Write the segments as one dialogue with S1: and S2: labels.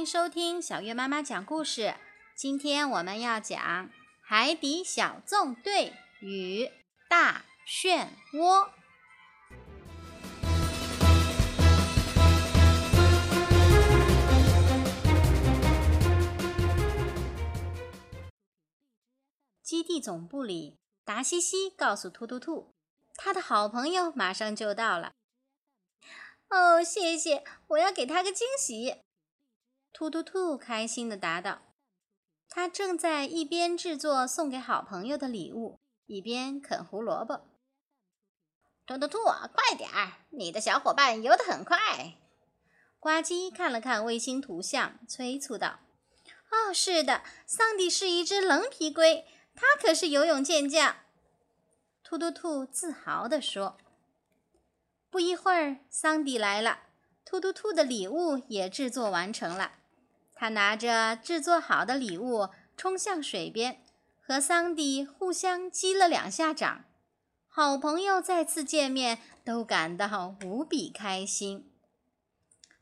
S1: 迎收听小月妈妈讲故事。今天我们要讲《海底小纵队与大漩涡》。基地总部里，达西西告诉突突兔，他的好朋友马上就到了。哦，谢谢！我要给他个惊喜。突突兔开心地答道。他正在一边制作送给好朋友的礼物，一边啃胡萝卜。
S2: 突突兔，快点儿！你的小伙伴游得很快。
S1: 呱唧看了看卫星图像，催促道：“哦，是的，桑迪是一只棱皮龟，它可是游泳健将。”突突兔自豪地说。不一会儿，桑迪来了，突突兔的礼物也制作完成了。他拿着制作好的礼物冲向水边，和桑迪互相击了两下掌。好朋友再次见面，都感到无比开心。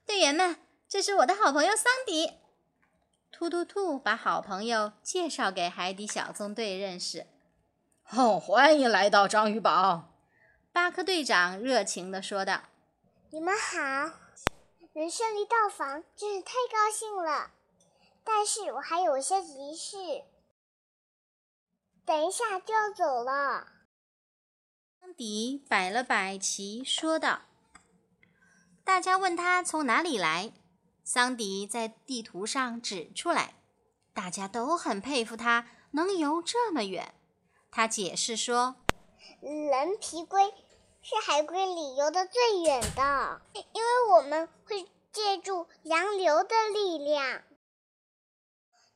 S1: 队员们，这是我的好朋友桑迪。突突兔把好朋友介绍给海底小纵队认识。
S3: 哦，欢迎来到章鱼堡。
S1: 巴克队长热情地说道：“
S4: 你们好，能顺利到访真是太高兴了。但是我还有些急事，等一下就要走了。”
S1: 桑迪摆了摆旗，说道：“大家问他从哪里来，桑迪在地图上指出来。大家都很佩服他能游这么远。他解释说：‘
S4: 人皮龟。’”是海龟里游的最远的，因为我们会借助洋流的力量，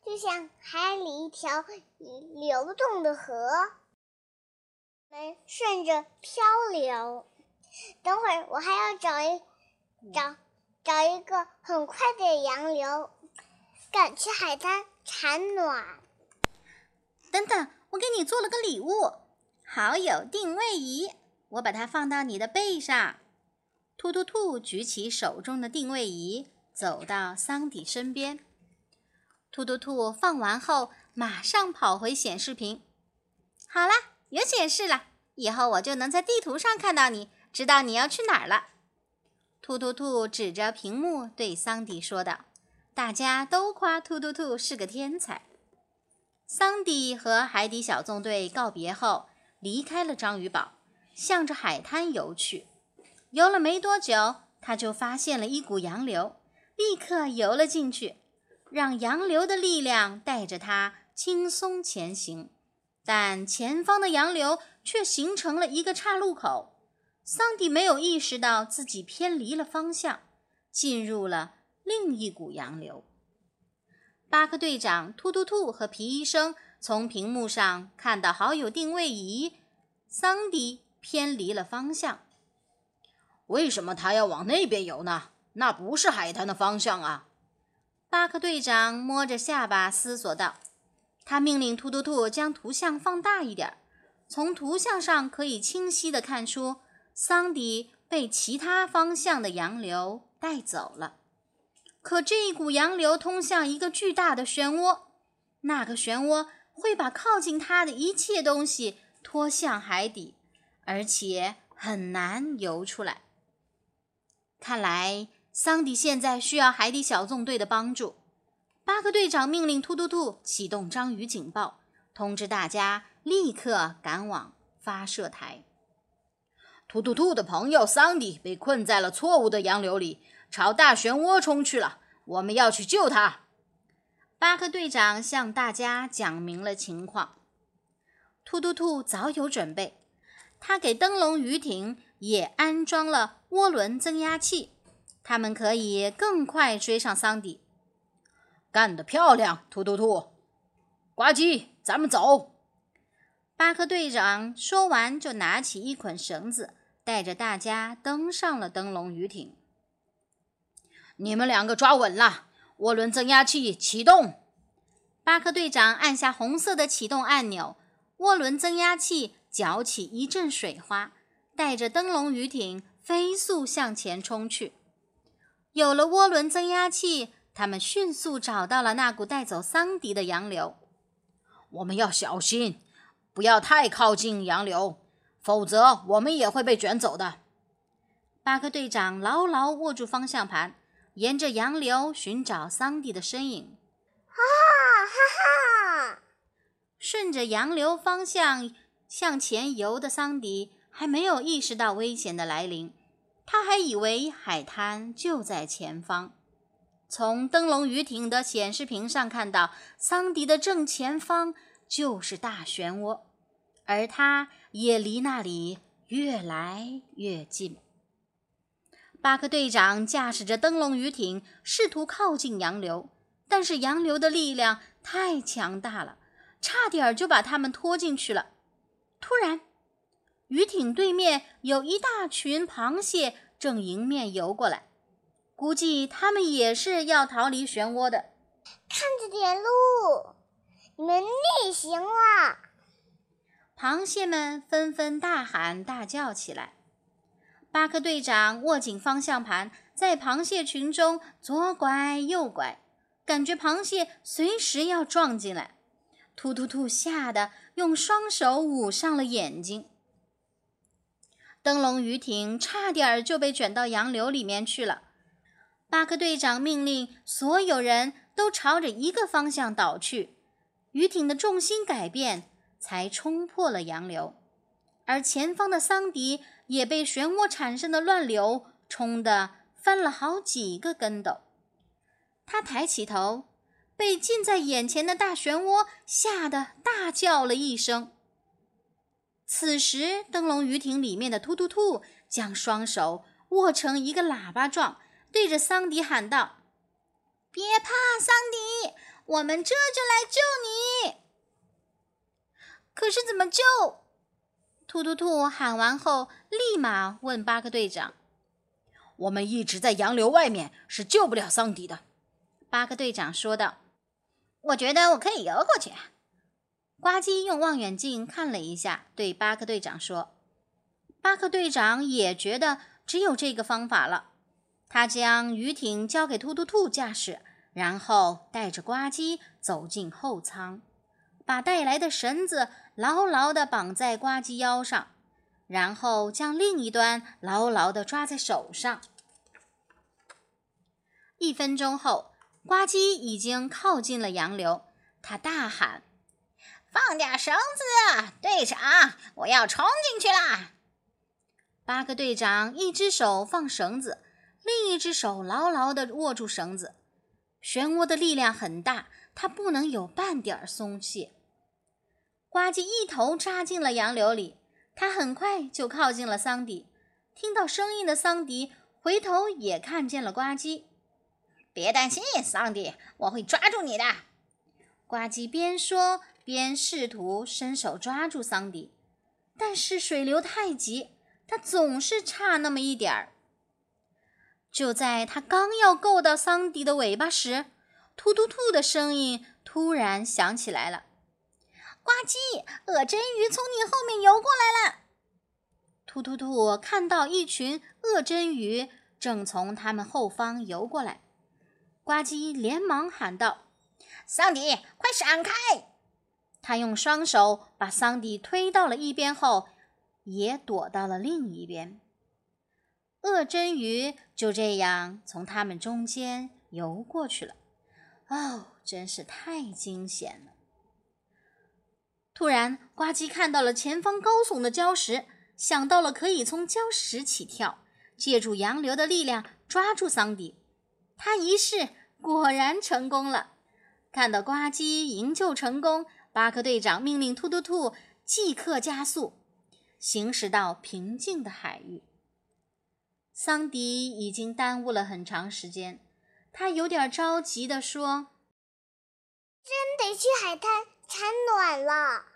S4: 就像海里一条流动的河，我们顺着漂流。等会儿我还要找一找找一个很快的洋流，赶去海滩产卵。
S1: 等等，我给你做了个礼物——好友定位仪。我把它放到你的背上。突突兔举起手中的定位仪，走到桑迪身边。突突兔放完后，马上跑回显示屏。好啦，有显示了，以后我就能在地图上看到你，知道你要去哪儿了。突突兔指着屏幕对桑迪说道：“大家都夸突突兔是个天才。”桑迪和海底小纵队告别后，离开了章鱼堡。向着海滩游去，游了没多久，他就发现了一股洋流，立刻游了进去，让洋流的力量带着他轻松前行。但前方的洋流却形成了一个岔路口，桑迪没有意识到自己偏离了方向，进入了另一股洋流。巴克队长、突突兔和皮医生从屏幕上看到好友定位仪，桑迪。偏离了方向，
S3: 为什么他要往那边游呢？那不是海滩的方向啊！
S1: 巴克队长摸着下巴思索道。他命令突突兔将图像放大一点，从图像上可以清晰地看出，桑迪被其他方向的洋流带走了。可这一股洋流通向一个巨大的漩涡，那个漩涡会把靠近它的一切东西拖向海底。而且很难游出来。看来桑迪现在需要海底小纵队的帮助。巴克队长命令突突兔启动章鱼警报，通知大家立刻赶往发射台。
S3: 突突兔的朋友桑迪被困在了错误的洋流里，朝大漩涡冲去了。我们要去救他。
S1: 巴克队长向大家讲明了情况。突突兔早有准备。他给灯笼鱼艇也安装了涡轮增压器，他们可以更快追上桑迪。
S3: 干得漂亮，突突兔！呱唧，咱们走。
S1: 巴克队长说完，就拿起一捆绳子，带着大家登上了灯笼鱼艇。
S3: 你们两个抓稳了，涡轮增压器启动。
S1: 巴克队长按下红色的启动按钮，涡轮增压器。搅起一阵水花，带着灯笼鱼艇飞速向前冲去。有了涡轮增压器，他们迅速找到了那股带走桑迪的洋流。
S3: 我们要小心，不要太靠近洋流，否则我们也会被卷走的。
S1: 巴克队长牢牢握住方向盘，沿着洋流寻找桑迪的身影。
S4: 哈哈哈！
S1: 顺着洋流方向向前游的桑迪还没有意识到危险的来临，他还以为海滩就在前方。从灯笼鱼艇的显示屏上看到，桑迪的正前方就是大漩涡，而他也离那里越来越近。巴克队长驾驶着灯笼鱼艇试图靠近洋流，但是洋流的力量太强大了，差点就把他们拖进去了。突然，鱼艇对面有一大群螃蟹正迎面游过来。估计他们也是要逃离漩涡的。
S4: 看着点路，你们逆行了！
S1: 螃蟹们纷纷大喊大叫起来。巴克队长握紧方向盘，在螃蟹群中左拐右拐，感觉螃蟹随时要撞进来。突突突！吓得用双手捂上了眼睛。灯笼鱼艇差点儿就被卷到洋流里面去了。巴克队长命令所有人都朝着一个方向倒去，鱼艇的重心改变，才冲破了洋流。而前方的桑迪也被漩涡产生的乱流冲得翻了好几个跟斗。他抬起头，被近在眼前的大漩涡吓得大叫了一声。此时，灯笼鱼艇里面的突突兔将双手握成一个喇叭状。对着桑迪喊道：“别怕，桑迪，我们这就来救你。”可是怎么救？突突兔喊完后，立马问巴克队长：“
S3: 我们一直在洋流外面，是救不了桑迪的。”
S1: 巴克队长说道：“
S2: 我觉得我可以游过去。”
S1: 呱唧用望远镜看了一下，对巴克队长说：“巴克队长也觉得只有这个方法了。”他将鱼艇交给突突兔驾驶，然后带着呱唧走进后舱，把带来的绳子牢牢地绑在呱唧腰上，然后将另一端牢牢地抓在手上。一分钟后，呱唧已经靠近了洋流，他大喊：“
S2: 放点绳子，队长，我要冲进去啦！”
S1: 巴克队长一只手放绳子。另一只手牢牢地握住绳子，漩涡的力量很大，它不能有半点松懈。呱唧一头扎进了洋流里，他很快就靠近了桑迪。听到声音的桑迪回头也看见了呱唧。
S2: 别担心，桑迪，我会抓住你的。
S1: 呱唧边说边试图伸手抓住桑迪，但是水流太急，他总是差那么一点儿。就在他刚要够到桑迪的尾巴时，突突兔的声音突然响起来了：“
S2: 呱唧，鳄真鱼从你后面游过来了。”
S1: 突突兔看到一群鳄真鱼正从他们后方游过来，呱唧连忙喊道：“
S2: 桑迪，快闪开！”
S1: 他用双手把桑迪推到了一边后，也躲到了另一边。鳄真鱼就这样从他们中间游过去了。哦，真是太惊险了！突然，呱唧看到了前方高耸的礁石，想到了可以从礁石起跳，借助洋流的力量抓住桑迪。他一试，果然成功了。看到呱唧营救成功，巴克队长命令突突兔即刻加速，行驶到平静的海域。桑迪已经耽误了很长时间，他有点着急地说：“
S4: 真得去海滩产卵了。”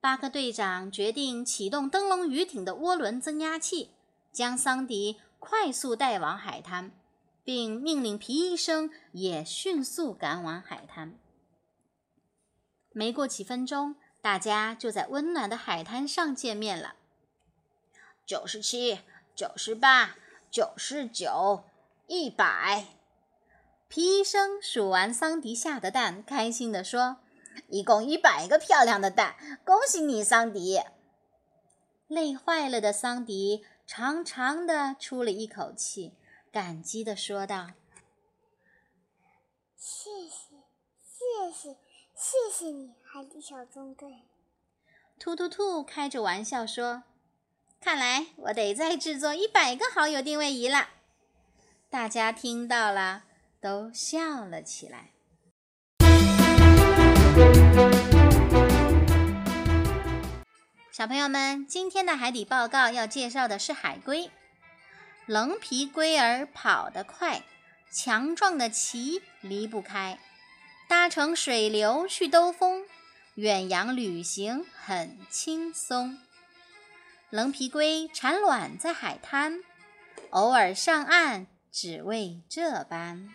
S1: 巴克队长决定启动灯笼鱼艇的涡轮增压器，将桑迪快速带往海滩，并命令皮医生也迅速赶往海滩。没过几分钟，大家就在温暖的海滩上见面了。
S2: 九十七。九十八，九十九，一百。
S1: 皮医生数完桑迪下的蛋，开心地说：“
S2: 一共一百个漂亮的蛋，恭喜你，桑迪！”
S1: 累坏了的桑迪长长的出了一口气，感激地说道：“
S4: 谢谢，谢谢，谢谢你，海底小纵队。”
S1: 突突兔开着玩笑说：“看来我得再制作一百个好友定位仪了。”大家听到了，都笑了起来。小朋友们，今天的海底报告要介绍的是海龟。棱皮龟儿跑得快，强壮的鳍离不开，搭乘水流去兜风，远洋旅行很轻松。棱皮龟产卵在海滩，偶尔上岸只为这般。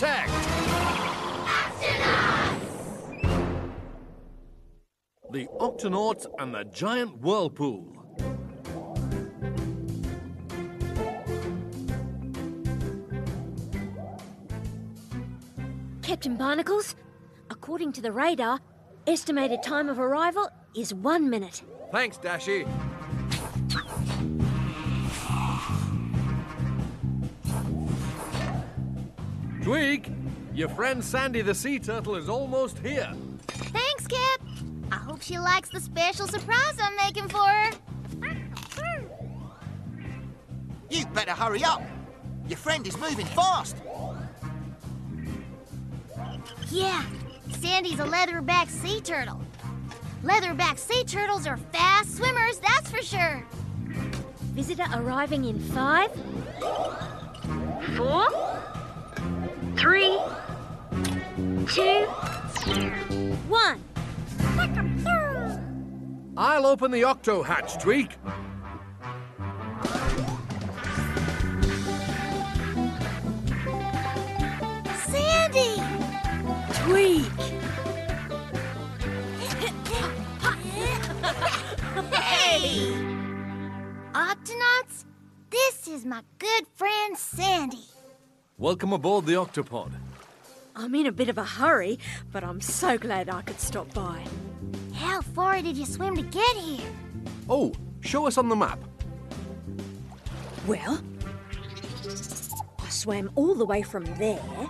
S5: Protect! The Octonauts and the Giant Whirlpool.
S6: Captain Barnacles, according to the radar, estimated time of arrival is one minute.
S5: Thanks, Dashy. Tweak, your friend Sandy the sea turtle is almost here.
S7: Thanks, Kip. I hope she likes the special surprise I'm making for her.
S8: You better hurry up. Your friend is moving fast.
S7: Yeah, Sandy's a leatherback sea turtle. Leatherback sea turtles are fast swimmers, that's for sure.
S6: Visitor arriving in five, four, three, two, one.
S5: I'll open the octo hatch, Tweak.
S7: Sandy!
S6: Tweak!
S7: hey! Octonauts, this is my good friend Sandy.
S5: Welcome aboard the Octopod.
S6: I'm in a bit of a hurry, but I'm so glad I could stop by.
S7: How far did you swim to get here?
S5: Oh, show us on the map.
S6: Well, I swam all the way from there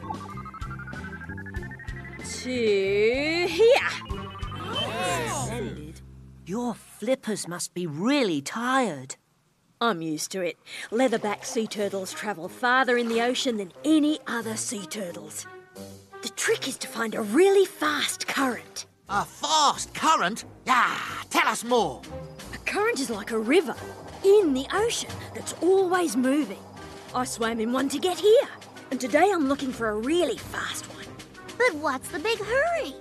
S6: to here.
S9: Splendid. Your flippers must be really tired.
S6: I'm used to it. Leatherback sea turtles travel farther in the ocean than any other sea turtles. The trick is to find a really fast current.
S8: A fast current? Ah, tell us more.
S6: A current is like a river in the ocean that's always moving. I swam in one to get here, and today I'm looking for a really fast one.
S7: But what's the big hurry?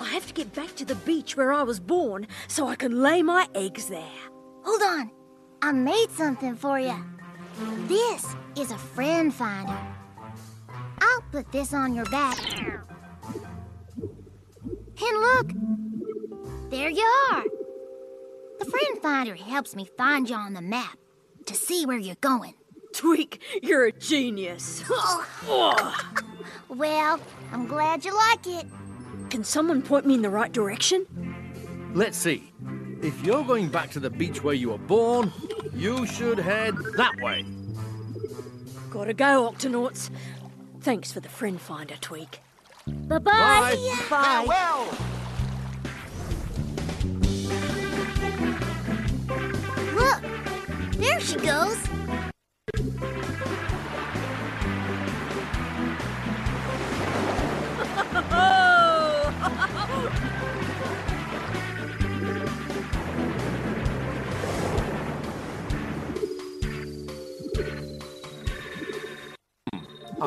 S6: I have to get back to the beach where I was born so I can lay my eggs there.
S7: Hold on. I made something for you. This is a friend finder. I'll put this on your back. And look, there you are. The friend finder helps me find you on the map to see where you're going.
S6: Tweak, you're a genius.
S7: Well, I'm glad you like it.
S6: Can someone point me in the right direction?
S5: Let's see. If you're going back to the beach where you were born, you should head that way.
S6: Gotta go, Octonauts. Thanks for the friend finder, Tweak.
S7: Bye bye.
S5: Bye.
S8: Farewell.
S7: Look, there she goes.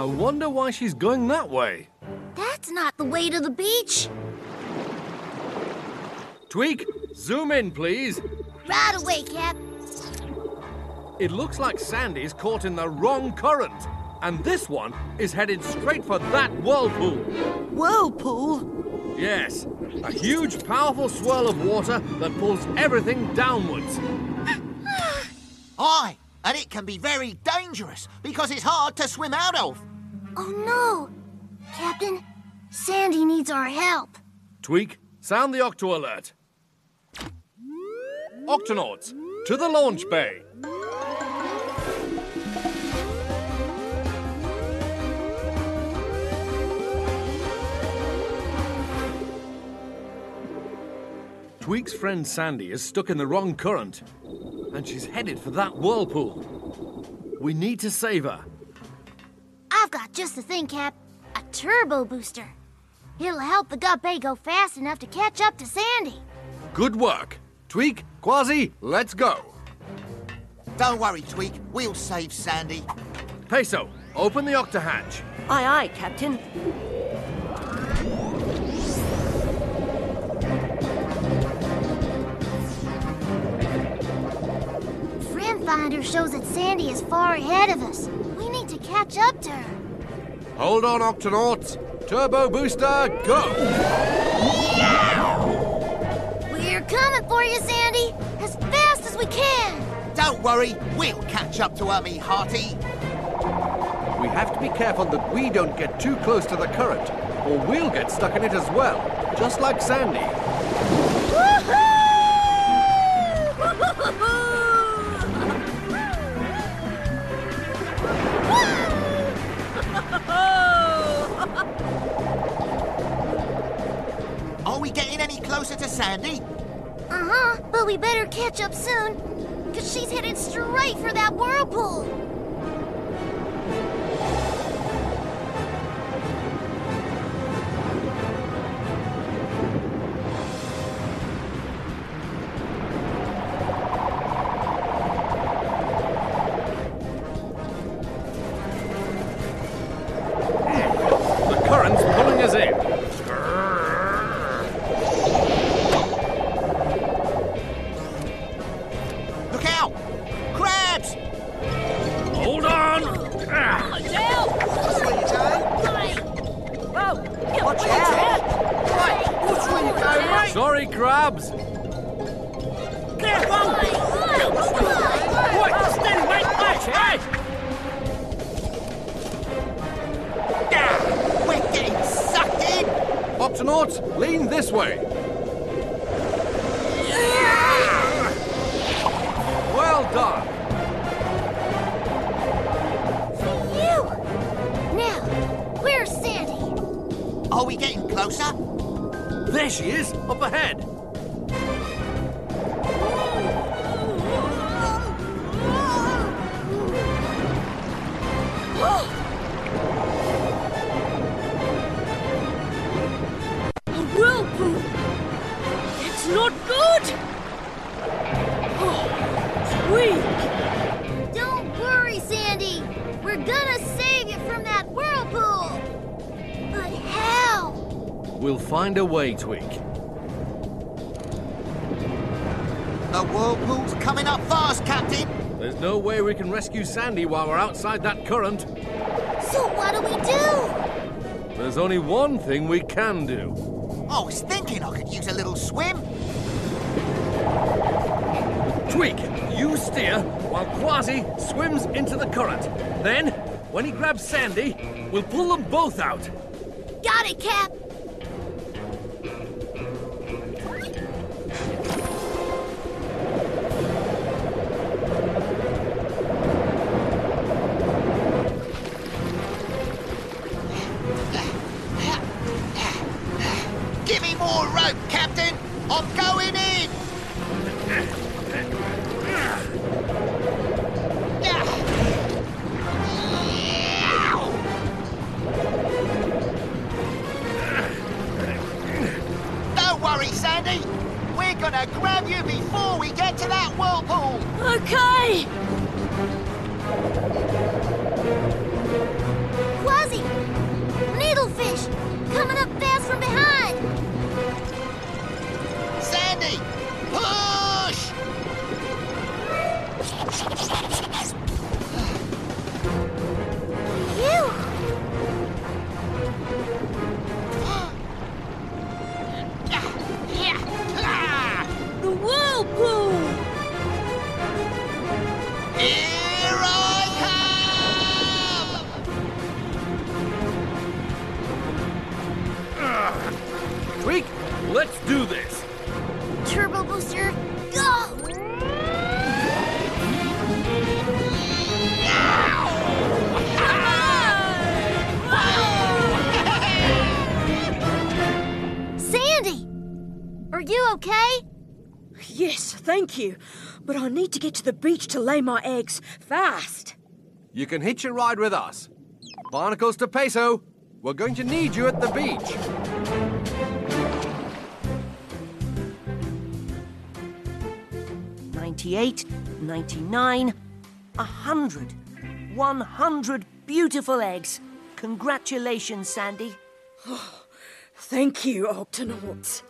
S5: I wonder why she's going that way.
S7: That's not the way to the beach.
S5: Tweak, zoom in, please.
S7: Right away, Cap.
S5: It looks like Sandy's caught in the wrong current. And this one is headed straight for that whirlpool.
S9: Whirlpool?
S5: Yes, a huge, powerful swirl of water that pulls everything downwards.
S8: Aye, and it can be very dangerous because it's hard to swim out of.
S7: Oh no! Captain, Sandy needs our help.
S5: Tweak, sound the Octo alert. Octonauts, to the launch bay. Tweak's friend Sandy is stuck in the wrong current, and she's headed for that whirlpool. We need to save her.
S7: I've got just the thing, Cap. A turbo booster. It'll help the gut bay go fast enough to catch up to Sandy.
S5: Good work. Tweak, Quasi, let's go.
S8: Don't worry, Tweak. We'll save Sandy.
S5: Peso, open the octahatch.
S9: Aye, aye, Captain.
S7: Friend Finder shows that Sandy is far ahead of us. We need to catch up to her.
S5: Hold on, Octonauts. Turbo booster, go!
S7: We're coming for you, Sandy, as fast as we can.
S8: Don't worry, we'll catch up to her, me hearty.
S5: We have to be careful that we don't get too close to the current, or we'll get stuck in it as well, just like Sandy.
S8: Are any closer to Sandy?
S7: Uh huh, but we better catch up soon, because she's headed straight for that whirlpool.
S5: Octonauts, lean this way. Well done.
S7: Phew! Now, where's Sandy?
S8: Are we getting closer?
S5: There she is, up ahead.
S6: Tweak!
S7: Don't worry, Sandy. We're gonna save you from that whirlpool. But how?
S5: We'll find a way, Tweak.
S8: The whirlpool's coming up fast, Captain!
S5: There's no way we can rescue Sandy while we're outside that current.
S7: So what do we do?
S5: There's only one thing we can do.
S8: I was thinking I could use a little swim.
S5: Tweak, you steer while Quasi swims into the current. Then, when he grabs Sandy, we'll pull them both out.
S7: Got it, Cap.
S6: Thank you. But I need to get to the beach to lay my eggs fast.
S5: You can hitch a ride with us. Barnacles to Peso. We're going to need you at the beach.
S9: Ninety-eight, ninety-nine, a hundred, one hundred beautiful eggs. Congratulations, Sandy.
S6: Thank you, Octonauts.